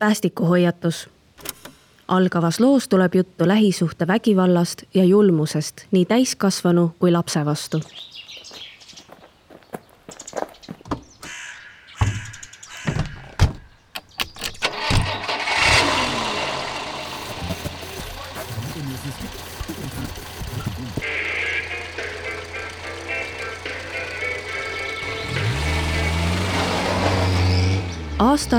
päästikuhoiatus. algavas loos tuleb juttu lähisuhtevägivallast ja julmusest nii täiskasvanu kui lapse vastu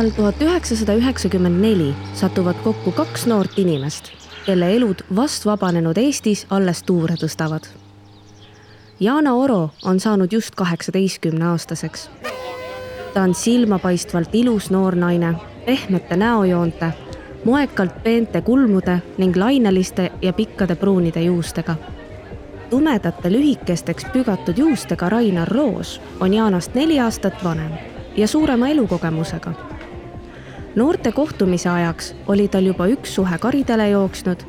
aastal tuhat üheksasada üheksakümmend neli satuvad kokku kaks noort inimest, kelle elud vast vabanenud Eestis alles tuure tõstavad. Yana Oro on saanud just kaheksateistkümne aastaseks. ta on silmapaistvalt ilus noor naine, pehmete näojoonte, moekalt peente kulmude ning laineliste ja pikkade pruunide juustega tumedate lühikesteks pügatud juustega Rainar Roos on Jaanast neli aastat vanem ja suurema elukogemusega. Noorte kohtumise ajaks oli tal juba üks suhe karidele jooksnud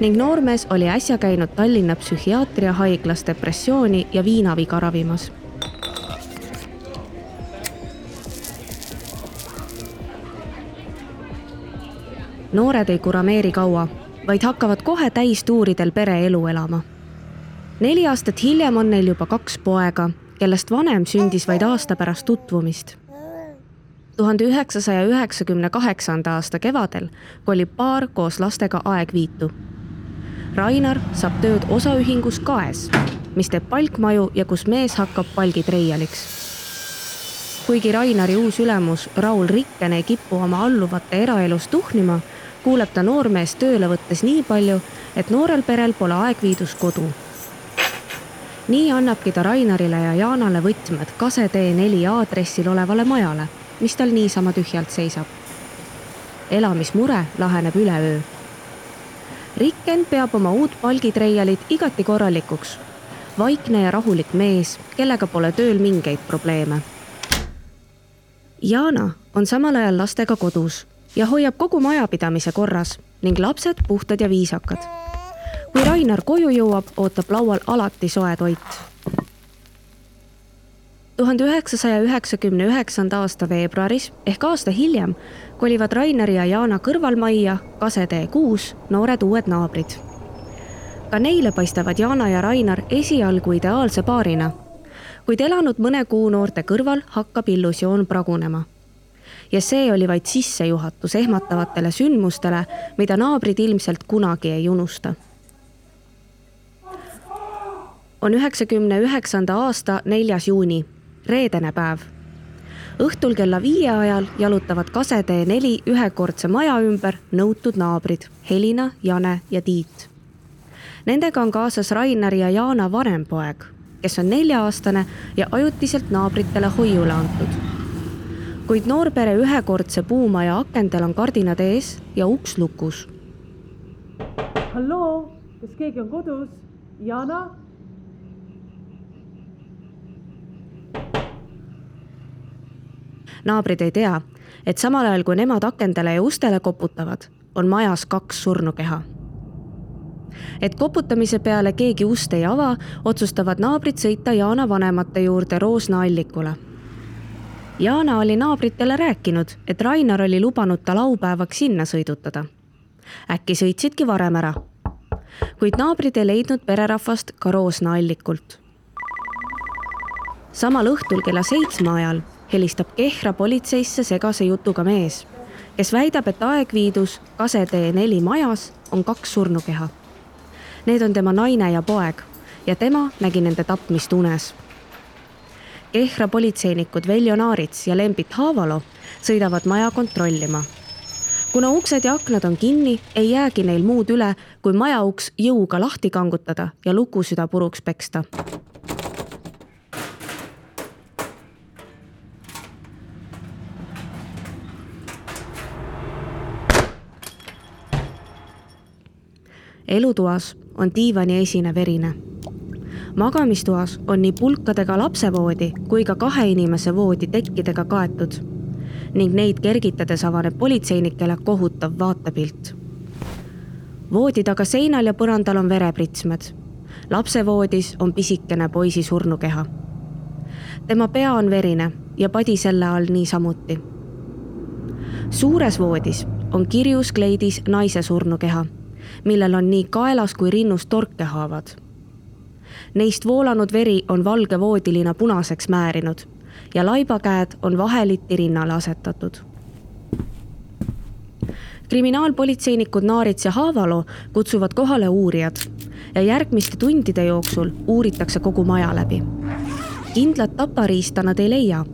ning noormees oli äsja käinud Tallinna psühhiaatriahaiglas depressiooni ja viinaviga ravimas. noored ei kurameeri kaua, vaid hakkavad kohe täistuuridel pereelu elama. neli aastat hiljem on neil juba kaks poega, kellest vanem sündis vaid aasta pärast tutvumist tuhande üheksasaja üheksakümne kaheksanda aasta kevadel kolib paar koos lastega Aegviitu. Rainar saab tööd osaühingus Kaes, mis teeb palkmaju ja kus mees hakkab palgitreialiks. kuigi Rainari uus ülemus Raul Rikken ei kipu oma alluvate eraelus tuhnima, kuuleb ta noormeest tööle võttes nii palju, et noorel perel pole Aegviidus kodu nii annabki ta Rainarile ja Jaanale võtmed Kasetee neli aadressil olevale majale mis tal niisama tühjalt seisab. elamismure laheneb üleöö. Rikken peab oma uut palgitreialit igati korralikuks. vaikne ja rahulik mees, kellega pole tööl mingeid probleeme. Jana on samal ajal lastega kodus ja hoiab kogu majapidamise korras ning lapsed puhtad ja viisakad. kui Rainar koju jõuab, ootab laual alati soe toit tuhande üheksasaja üheksakümne üheksanda aasta veebruaris ehk aasta hiljem kolivad Rainer ja Jaana kõrvalmajja Kasetee kuus noored uued naabrid. ka neile paistavad Jaana ja Rainar esialgu ideaalse paarina, kuid elanud mõne kuu noorte kõrval hakkab illusioon pragunema. ja see oli vaid sissejuhatus ehmatavatele sündmustele, mida naabrid ilmselt kunagi ei unusta on üheksakümne üheksanda aasta neljas juuni reedene päev. õhtul kella viie ajal jalutavad Kasetee neli ühekordse maja ümber nõutud naabrid Helina, Jane ja Tiit. Nendega on kaasas Rainer ja Jaana vanem poeg, kes on nelja-aastane ja ajutiselt naabritele hoiule antud. kuid noorpere ühekordse puumaja akendel on kardinad ees ja uks lukus. halloo, kas keegi on kodus? Jana naabrid ei tea, et samal ajal kui nemad akendele ja ustele koputavad, on majas kaks surnukeha. et koputamise peale keegi ust ei ava, otsustavad naabrid sõita Jaana vanemate juurde Roosna allikule. Jaana oli naabritele rääkinud, et Rainar oli lubanud ta laupäevaks sinna sõidutada. äkki sõitsidki varem ära. kuid naabrid ei leidnud pererahvast ka Roosna allikult samal õhtul kella seitsme ajal helistab Kehra politseisse segase jutuga mees, kes väidab, et Aegviidus Kasetee neli majas on kaks surnukeha. Need on tema naine ja poeg ja tema nägi nende tapmist unes. Kehra politseinikud Veljo Naarits ja Lembit Haavalo sõidavad maja kontrollima. kuna uksed ja aknad on kinni, ei jäägi neil muud üle, kui maja uks jõuga lahti kangutada ja lukusüda puruks peksta elutoas on diivaniesine verine. magamistoas on nii pulkadega lapsevoodi kui ka kahe inimese voodi tekkidega kaetud ning neid kergitades avaneb politseinikele kohutav vaatepilt. voodi taga seinal ja põrandal on verepritsmed. lapsevoodis on pisikene poisi surnukeha. tema pea on verine ja padi selle all niisamuti. suures voodis on kirjus kleidis naise surnukeha, millel on nii kaelas kui rinnus torkehaavad. Neist voolanud veri on valge voodilina punaseks määrinud ja laibakäed on vahelitti rinnale asetatud. kriminaalpolitseinikud Naarits ja Haavalo kutsuvad kohale uurijad ja järgmiste tundide jooksul uuritakse kogu maja läbi. kindlat tapariista nad ei leia,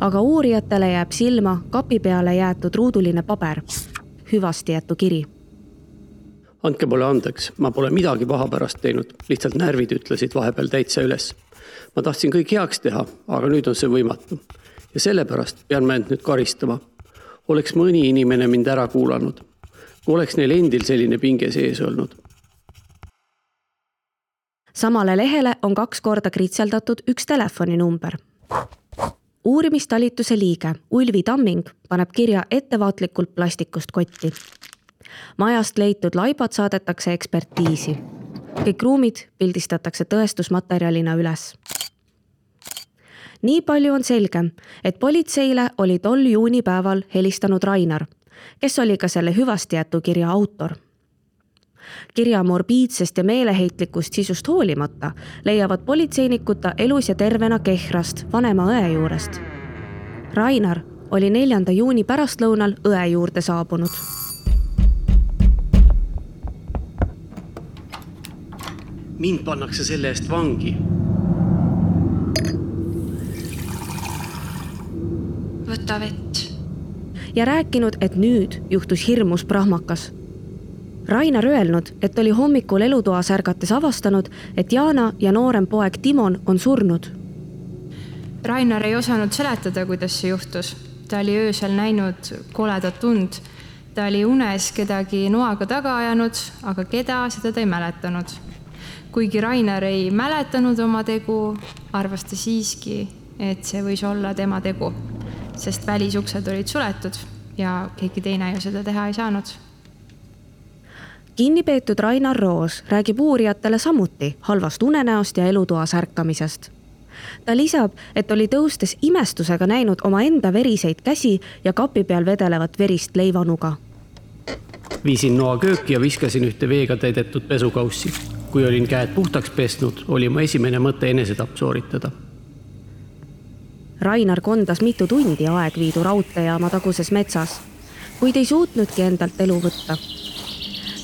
aga uurijatele jääb silma kapi peale jäetud ruuduline paber, hüvasti jätu kiri andke mulle andeks, ma pole midagi paha pärast teinud, lihtsalt närvid ütlesid vahepeal täitsa üles ma tahtsin kõik heaks teha, aga nüüd on see võimatu. ja sellepärast pean ma end nüüd karistama. oleks mõni inimene mind ära kuulanud, kui oleks neil endil selline pinge sees olnud. samale lehele on kaks korda kritseldatud üks telefoninumber. uurimistalituse liige Ulvi Tamming paneb kirja ettevaatlikult plastikust kotti. Majast leitud laibad saadetakse ekspertiisi kõik ruumid pildistatakse tõestusmaterjalina üles nii palju on selge, et politseile oli tol juunipäeval helistanud Rainar, kes oli ka selle hüvastijätu kirja autor. kirja morbiidsest ja meeleheitlikust sisust hoolimata leiavad politseinikud ta elus ja tervena Kehrast vanema õe juurest. Rainar oli neljanda juuni pärastlõunal õe juurde saabunud mind pannakse selle eest vangi võta vett. ja rääkinud, et nüüd juhtus hirmus prahmakas. Rainar öelnud, et oli hommikul elutoas ärgates avastanud, et Jana ja noorem poeg Timon on surnud. Rainar ei osanud seletada, kuidas see juhtus. ta oli öösel näinud koledat und. ta oli unes kedagi noaga taga ajanud, aga keda, seda ta ei mäletanud. Kuigi Rainar ei mäletanud oma tegu, arvas ta siiski, et see võis olla tema tegu sest välisuksed olid suletud ja keegi teine ju seda teha ei saanud. kinni peetud Rainar Roos räägib uurijatele samuti halvast unenäost ja elutoas ärkamisest. ta lisab, et oli tõustes imestusega näinud omaenda veriseid käsi ja kapi peal vedelevat verist leivanuga. viisin noa kööki ja viskasin ühte veega täidetud pesukaussi. Kui olin käed puhtaks pesnud, oli mu esimene mõte enesetapp sooritada Rainar kondas mitu tundi Aegviidu raudteejaama taguses metsas, kuid ei suutnudki endalt elu võtta.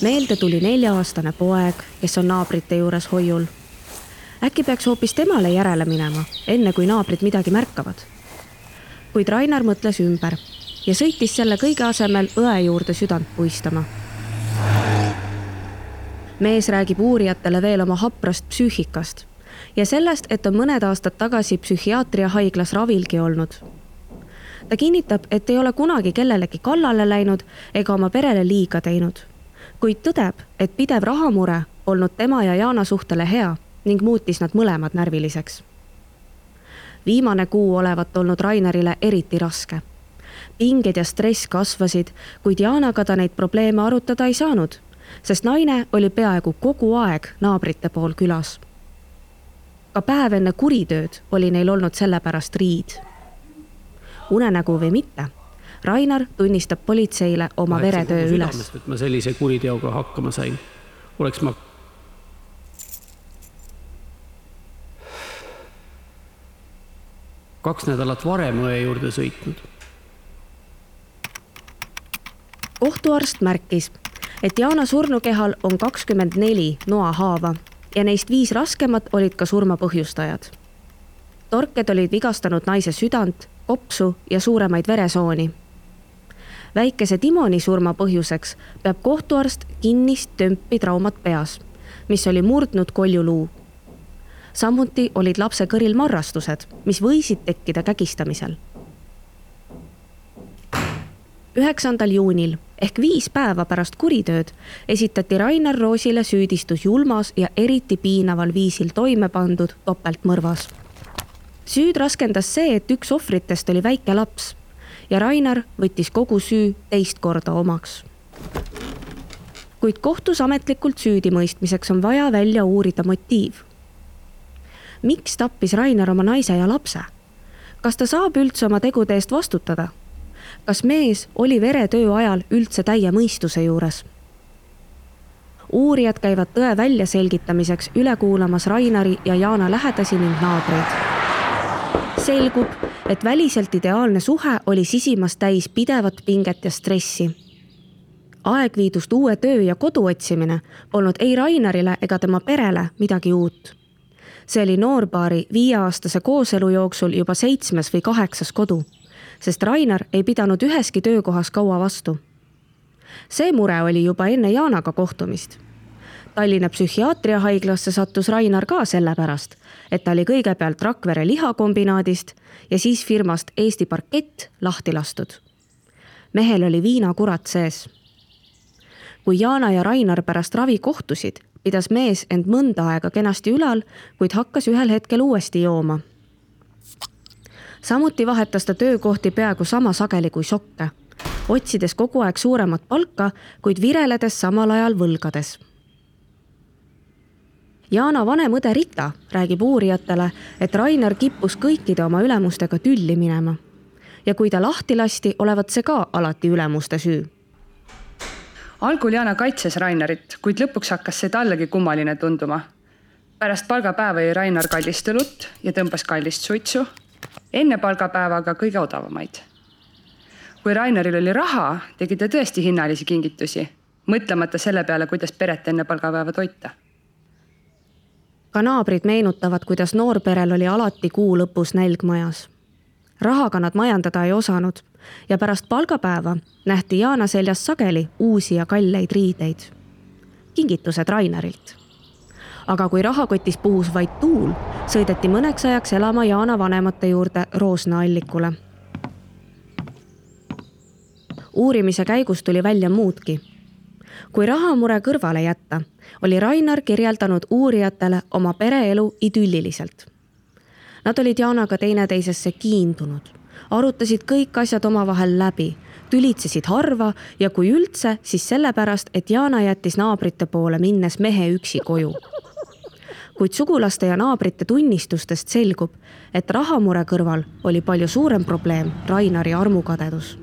meelde tuli nelja-aastane poeg, kes on naabrite juures hoiul. äkki peaks hoopis temale järele minema, enne kui naabrid midagi märkavad. kuid Rainar mõtles ümber ja sõitis selle kõige asemel õe juurde südant puistama. Mees räägib uurijatele veel oma haprast psüühikast ja sellest, et on mõned aastad tagasi psühhiaatriahaiglas ravilgi olnud. ta kinnitab, et ei ole kunagi kellelegi kallale läinud ega oma perele liiga teinud, kuid tõdeb, et pidev rahamure polnud tema ja Jaana suhtele hea ning muutis nad mõlemad närviliseks. viimane kuu olevat olnud Rainerile eriti raske. pinged ja stress kasvasid, kuid Jaanaga ta neid probleeme arutada ei saanud, sest naine oli peaaegu kogu aeg naabrite pool külas ka päev enne kuritööd oli neil olnud sellepärast riid. unenägu või mitte, Rainar tunnistab politseile oma ma veretöö üles. et ma sellise kuriteoga hakkama sain, oleks ma kaks nädalat varem õe juurde sõitnud. kohtuarst märkis, et Jaana surnukehal on kakskümmend neli noahaava ja neist viis raskemat olid ka surma põhjustajad. torked olid vigastanud naise südant, kopsu ja suuremaid veresooni. väikese Timoni surma põhjuseks peab kohtuarst kinnist tömpi traumat peas, mis oli murdnud koljuluu. samuti olid lapse kõril marrastused, mis võisid tekkida kägistamisel üheksandal juunil ehk viis päeva pärast kuritööd esitati Rainar Roosile süüdistus julmas ja eriti piinaval viisil toime pandud topeltmõrvas. süüd raskendas see, et üks ohvritest oli väike laps ja Rainar võttis kogu süü teist korda omaks. kuid kohtus ametlikult süüdimõistmiseks on vaja välja uurida motiiv. miks tappis Rainar oma naise ja lapse? kas ta saab üldse oma tegude eest vastutada kas mees oli veretöö ajal üldse täie mõistuse juures uurijad käivad tõe väljaselgitamiseks üle kuulamas Rainari ja Jaana lähedasi ning naabreid. selgub, et väliselt ideaalne suhe oli sisimas täis pidevat pinget ja stressi. aegviidust uue töö ja kodu otsimine polnud ei Rainarile ega tema perele midagi uut. see oli noorpaari viieaastase kooselu jooksul juba seitsmes või kaheksas kodu, sest Rainar ei pidanud üheski töökohas kaua vastu see mure oli juba enne Jaanaga kohtumist. Tallinna psühhiaatriahaiglasse sattus Rainar ka sellepärast, et ta oli kõigepealt Rakvere lihakombinaadist ja siis firmast Eesti Parkett lahti lastud. mehel oli viinakurat sees. kui Jaana ja Rainar pärast ravi kohtusid, pidas mees end mõnda aega kenasti ülal, kuid hakkas ühel hetkel uuesti jooma samuti vahetas ta töökohti peaaegu sama sageli kui sokke otsides kogu aeg suuremat palka, kuid vireledes samal ajal võlgades. Jaana vanem õde Rita räägib uurijatele, et Rainer kippus kõikide oma ülemustega tülli minema. ja kui ta lahti lasti, olevat see ka alati ülemuste süü. algul Jaana kaitses Rainerit, kuid lõpuks hakkas see tallegi kummaline tunduma. pärast palgapäeva jõi Rainer kallist õlut ja tõmbas kallist suitsu. Enne palgapäeva aga kõige odavamaid kui Raineril oli raha, tegi ta tõesti hinnalisi kingitusi, mõtlemata selle peale, kuidas peret enne palgapäeva toita. ka naabrid meenutavad, kuidas noorperel oli alati kuu lõpus nälg majas. rahaga nad majandada ei osanud ja pärast palgapäeva nähti Jaana seljas sageli uusi ja kalleid riideid. kingitused Rainerilt. Aga kui rahakotis puhus vaid tuul, sõideti mõneks ajaks elama Jaana vanemate juurde Roosna allikule uurimise käigus tuli välja muudki. kui rahamure kõrvale jätta, oli Rainar kirjeldanud uurijatele oma pereelu idülliliselt. Nad olid Jaanaga teineteisesse kiindunud, arutasid kõik asjad omavahel läbi, tülitsesid harva ja kui üldse, siis sellepärast, et Jaana jättis naabrite poole minnes mehe üksi koju kuid sugulaste ja naabrite tunnistustest selgub, et rahamure kõrval oli palju suurem probleem Rainari armukadedus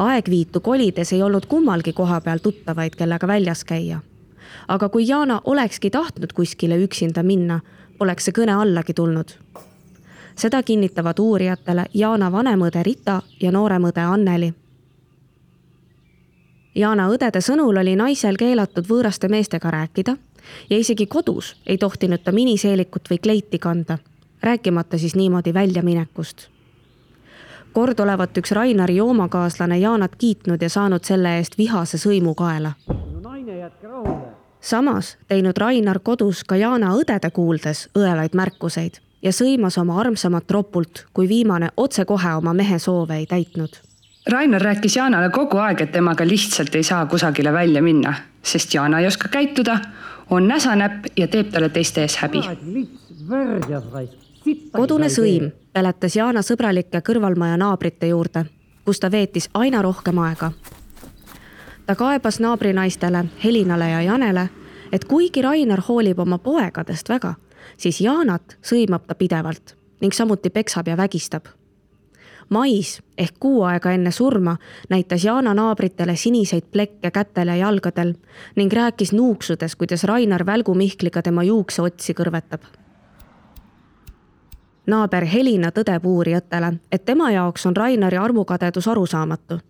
aegviitu kolides ei olnud kummalgi koha peal tuttavaid, kellega väljas käia. aga kui Jaana olekski tahtnud kuskile üksinda minna, poleks see kõne allagi tulnud. seda kinnitavad uurijatele Jaana vanem õde Rita ja noorem õde Anneli. Jaana õdede sõnul oli naisel keelatud võõraste meestega rääkida ja isegi kodus ei tohtinud ta miniseelikut või kleiti kanda, rääkimata siis niimoodi väljaminekust kord olevat üks Rainari joomakaaslane Jaanat kiitnud ja saanud selle eest vihase sõimu kaela. samas teinud Rainar kodus ka Jaana õdede kuuldes õelaid märkuseid ja sõimas oma armsamat ropult, kui viimane otsekohe oma mehe soove ei täitnud. Rainar rääkis Jaanale kogu aeg, et temaga lihtsalt ei saa kusagile välja minna, sest Jaana ei oska käituda, on näsanäpp ja teeb talle teiste ees häbi kodune sõim peletas Jaana sõbralike kõrvalmaja naabrite juurde, kus ta veetis aina rohkem aega. ta kaebas naabrinaistele Helinale ja Janele, et kuigi Rainar hoolib oma poegadest väga, siis Jaanat sõimab ta pidevalt ning samuti peksab ja vägistab. Mais ehk kuu aega enne surma näitas Jaana naabritele siniseid plekke kätel ja jalgadel ning rääkis nuuksudes, kuidas Rainar välgumihkliga tema juukseotsi kõrvetab naaber Helina tõdeb uurijatele, et tema jaoks on Rainari armukadedus arusaamatu.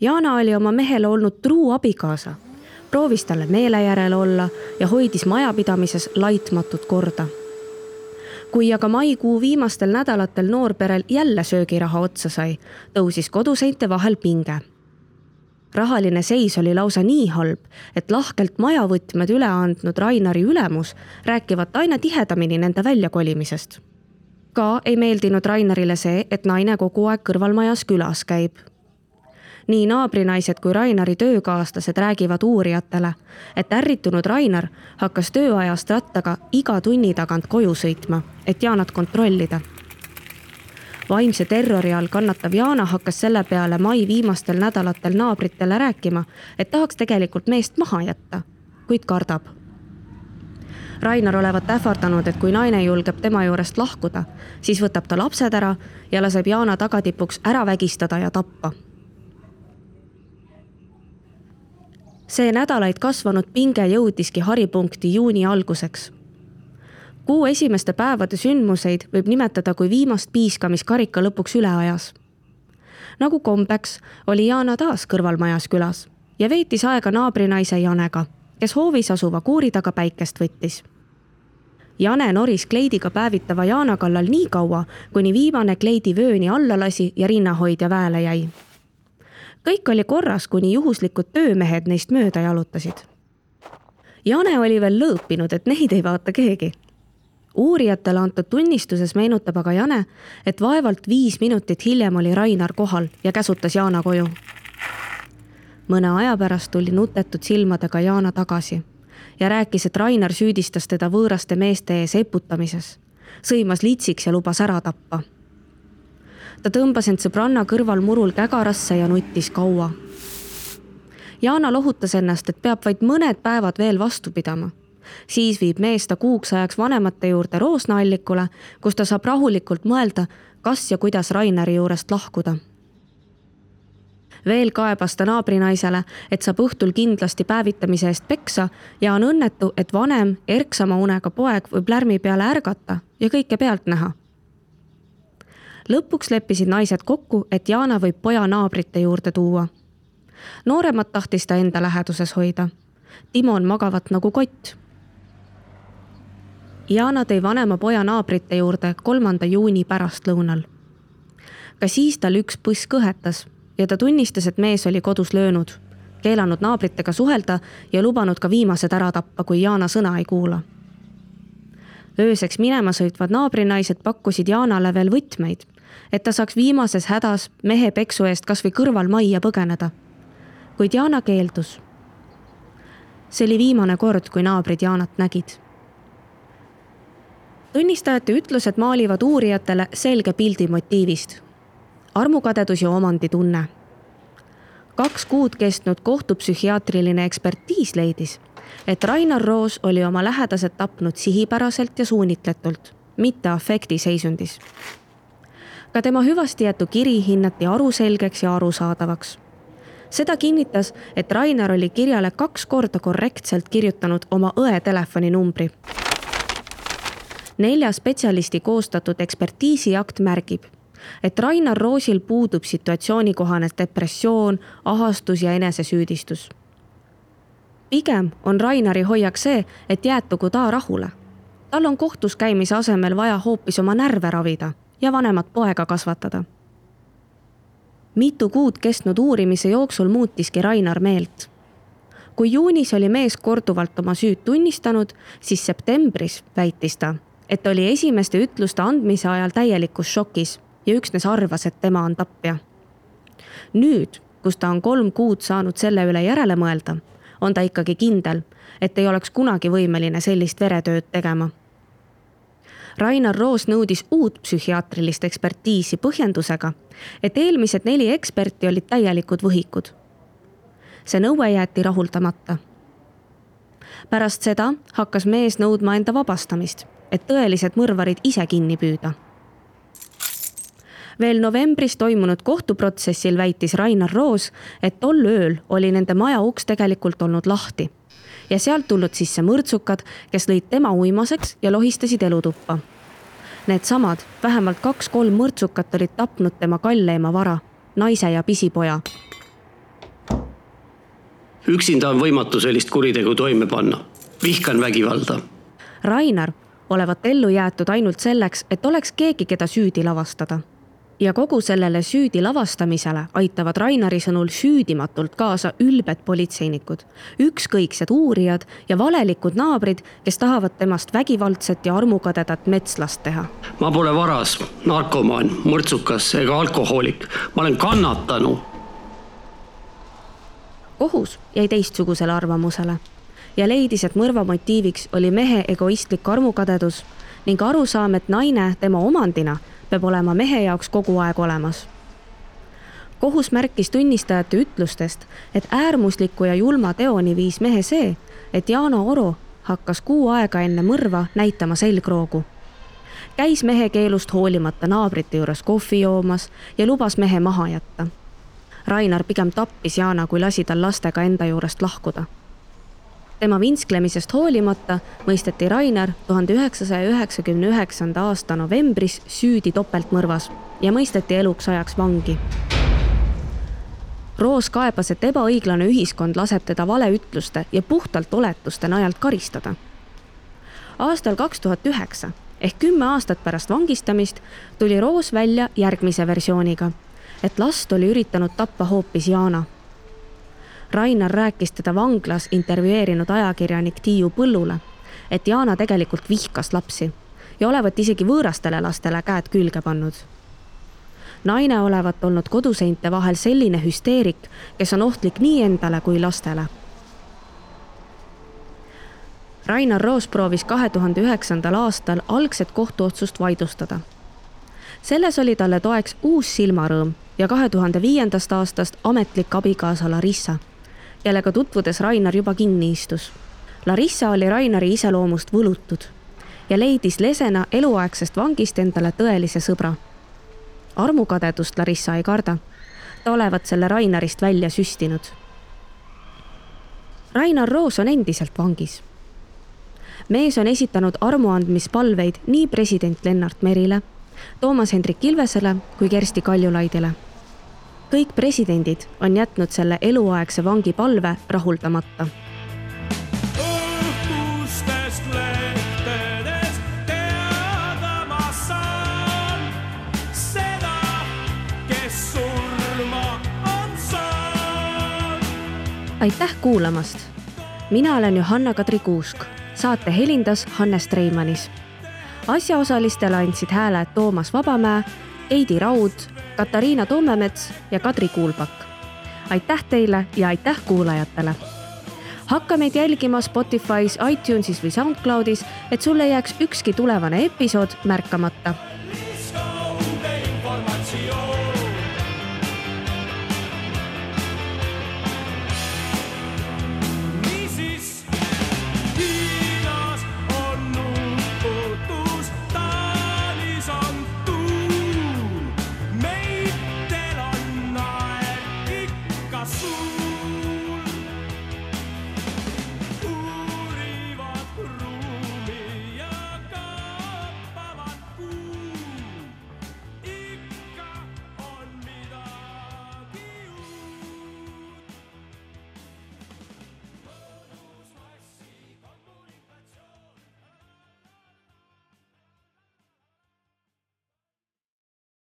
Jana oli oma mehele olnud truu abikaasa, proovis talle meele järele olla ja hoidis majapidamises laitmatut korda. Kui aga maikuu viimastel nädalatel noorperel jälle söögiraha otsa sai, tõusis koduseinte vahel pinge rahaline seis oli lausa nii halb, et lahkelt majavõtmed üle andnud Rainari ülemus rääkivad aina tihedamini nende väljakolimisest ka ei meeldinud Rainarile see, et naine kogu aeg kõrvalmajas külas käib. Nii naabrinaised kui Rainari töökaaslased räägivad uurijatele, et ärritunud Rainar hakkas tööajast rattaga iga tunni tagant koju sõitma, et Jaanat kontrollida vaimse terrori all kannatav Jaana hakkas selle peale mai viimastel nädalatel naabritele rääkima, et tahaks tegelikult meest maha jätta, kuid kardab Rainar olevat ähvardanud, et kui naine julgeb tema juurest lahkuda, siis võtab ta lapsed ära ja laseb Jaana tagatipuks ära vägistada ja tappa. See nädalaid kasvanud pinge jõudiski haripunkti juuni alguseks. kuu esimeste päevade sündmuseid võib nimetada kui viimast piiska, mis karika lõpuks üle ajas. nagu kombeks, oli Jaana taas kõrvalmajas külas ja veetis aega naabrinaise Janega kes hoovis asuva kuuri taga päikest võttis. Jane noris kleidiga päevitava Jaana kallal nii kaua, kuni viimane kleidi vööni alla lasi ja rinnahoidja väele jäi. Kõik oli korras, kuni juhuslikud töömehed neist mööda jalutasid. Jane oli veel lõõpinud, et neid ei vaata keegi uurijatele antud tunnistuses meenutab aga Jane, et vaevalt viis minutit hiljem oli Rainar kohal ja käsutas Jaana koju mõne aja pärast tuli nutetud silmadega Jaana tagasi ja rääkis, et Rainer süüdistas teda võõraste meeste ees eputamises, sõimas litsiks ja lubas ära tappa. Ta tõmbas end sõbranna kõrval murul kägarasse ja nuttis kaua. Jaana lohutas ennast, et peab vaid mõned päevad veel vastu pidama. siis viib mees ta kuuks ajaks vanemate juurde Roosna allikule, kus ta saab rahulikult mõelda, kas ja kuidas Raineri juurest lahkuda veel kaebas ta naabrinaisele, et saab õhtul kindlasti päevitamise eest peksa ja on õnnetu, et vanem, erksama unega poeg võib lärmi peale ärgata ja kõike pealt näha. Lõpuks leppisid naised kokku, et Jana võib poja naabrite juurde tuua. nooremat tahtis ta enda läheduses hoida. Timon magavat nagu kott. Jana tõi vanema poja naabrite juurde kolmanda juuni pärastlõunal. ka siis tal üks põss kõhetas ja ta tunnistas, et mees oli kodus löönud, keelanud naabritega suhelda ja lubanud ka viimased ära tappa, kui Jaana sõna ei kuula. ööseks minema sõitvad naabrinaised pakkusid Jaanale veel võtmeid, et ta saaks viimases hädas mehe peksu eest kasvõi kõrval majja põgeneda. kuid Jaana keeldus. see oli viimane kord, kui naabrid Jaanat nägid tunnistajate ütlused maalivad uurijatele selge pildi motiivist armukadedus ja omanditunne. kaks kuud kestnud kohtupsühhiaatriline ekspertiis leidis, et Rainar Roos oli oma lähedased tapnud sihipäraselt ja suunitletult, mitte afektiseisundis. Ka tema hüvasti jäetu kiri hinnati aruselgeks ja arusaadavaks seda kinnitas, et Rainer oli kirjale kaks korda korrektselt kirjutanud oma õe telefoninumbri. nelja spetsialisti koostatud ekspertiisiakt märgib, et Rainar Roosil puudub situatsioonikohane depressioon, ahastus ja enesesüüdistus. pigem on Rainari hoiak see, et jäetugu ta rahule. tal on kohtus käimise asemel vaja hoopis oma närve ravida ja vanemat poega kasvatada. mitu kuud kestnud uurimise jooksul muutiski Rainar meelt kui juunis oli mees korduvalt oma süüd tunnistanud, siis septembris väitis ta, et oli esimeste ütluste andmise ajal täielikus šokis ja üksnes arvas, et tema on tapja. nüüd, kus ta on kolm kuud saanud selle üle järele mõelda, on ta ikkagi kindel, et ei oleks kunagi võimeline sellist veretööd tegema. Rainar Roos nõudis uut psühhiaatrilist ekspertiisi põhjendusega, et eelmised neli eksperti olid täielikud võhikud. see nõue jäeti rahuldamata. pärast seda hakkas mees nõudma enda vabastamist, et tõelised mõrvarid ise kinni püüda veel novembris toimunud kohtuprotsessil väitis Rainar Roos, et tol ööl oli nende maja uks tegelikult olnud lahti ja sealt tulnud sisse mõrtsukad, kes lõid tema uimaseks ja lohistasid elutuppa. Needsamad vähemalt kaks-kolm mõrtsukat olid tapnud tema kalleima vara, naise ja pisipoja. üksinda on võimatu sellist kuritegu toime panna. vihkan vägivalda. Rainar olevat ellu jäetud ainult selleks, et oleks keegi, keda süüdi lavastada ja kogu sellele süüdi lavastamisele aitavad Rainari sõnul süüdimatult kaasa ülbed politseinikud, ükskõiksed uurijad ja valelikud naabrid, kes tahavad temast vägivaldset ja armukadedat metslast teha. ma pole varas, narkomaan, mõrtsukas ega alkohoolik, ma olen kannatanu. kohus jäi teistsugusele arvamusele ja leidis, et mõrva motiiviks oli mehe egoistlik armukadedus ning arusaam, et naine tema omandina peab olema mehe jaoks kogu aeg olemas. kohus märkis tunnistajate ütlustest, et äärmusliku ja julma teoni viis mehe see, et Yana Oro hakkas kuu aega enne mõrva näitama selgroogu. käis mehe keelust hoolimata naabrite juures kohvi joomas ja lubas mehe maha jätta. Rainar pigem tappis Jana, kui lasi tal lastega enda juurest lahkuda. Tema vinsklemisest hoolimata mõisteti Rainar tuhande üheksasaja üheksakümne üheksanda aasta novembris süüdi topeltmõrvas ja mõisteti eluks ajaks vangi Roos kaebas, et ebaõiglane ühiskond laseb teda valeütluste ja puhtalt oletuste najalt karistada. aastal kaks tuhat üheksa ehk kümme aastat pärast vangistamist tuli Roos välja järgmise versiooniga, et last oli üritanud tappa hoopis Jana. Rainar rääkis teda vanglas intervjueerinud ajakirjanik Tiiu Põllule, et Jana tegelikult vihkas lapsi ja olevat isegi võõrastele lastele käed külge pannud naine olevat olnud koduseinte vahel selline hüsteerik, kes on ohtlik nii endale kui lastele. Rainar Roos proovis kahe tuhande üheksandal aastal algset kohtuotsust vaidlustada. selles oli talle toeks uus silmarõõm ja kahe tuhande viiendast aastast ametlik abikaasa Larissa, kellega tutvudes Rainar juba kinni istus. Larissa oli Rainari iseloomust võlutud ja leidis lesena eluaegsest vangist endale tõelise sõbra armukadedust Larissa ei karda. ta olevat selle Rainarist välja süstinud. Rainar Roos on endiselt vangis. mees on esitanud armuandmispalveid nii president Lennart Merile, Toomas Hendrik Ilvesele kui Kersti Kaljulaidile. Kõik presidendid on jätnud selle eluaegse vangi palve rahuldamata aitäh kuulamast. mina olen Johanna-Kadri Kuusk, saate helindas Hannes Treimanis. asjaosalistele andsid hääle Toomas Vabamäe, Heidi Raud, Katariina Toomemets ja Kadri Kuulpak. aitäh teile ja aitäh kuulajatele hakka meid jälgima Spotify's, iTunesis või SoundCloudis, et sul ei jääks ükski tulevane episood märkamata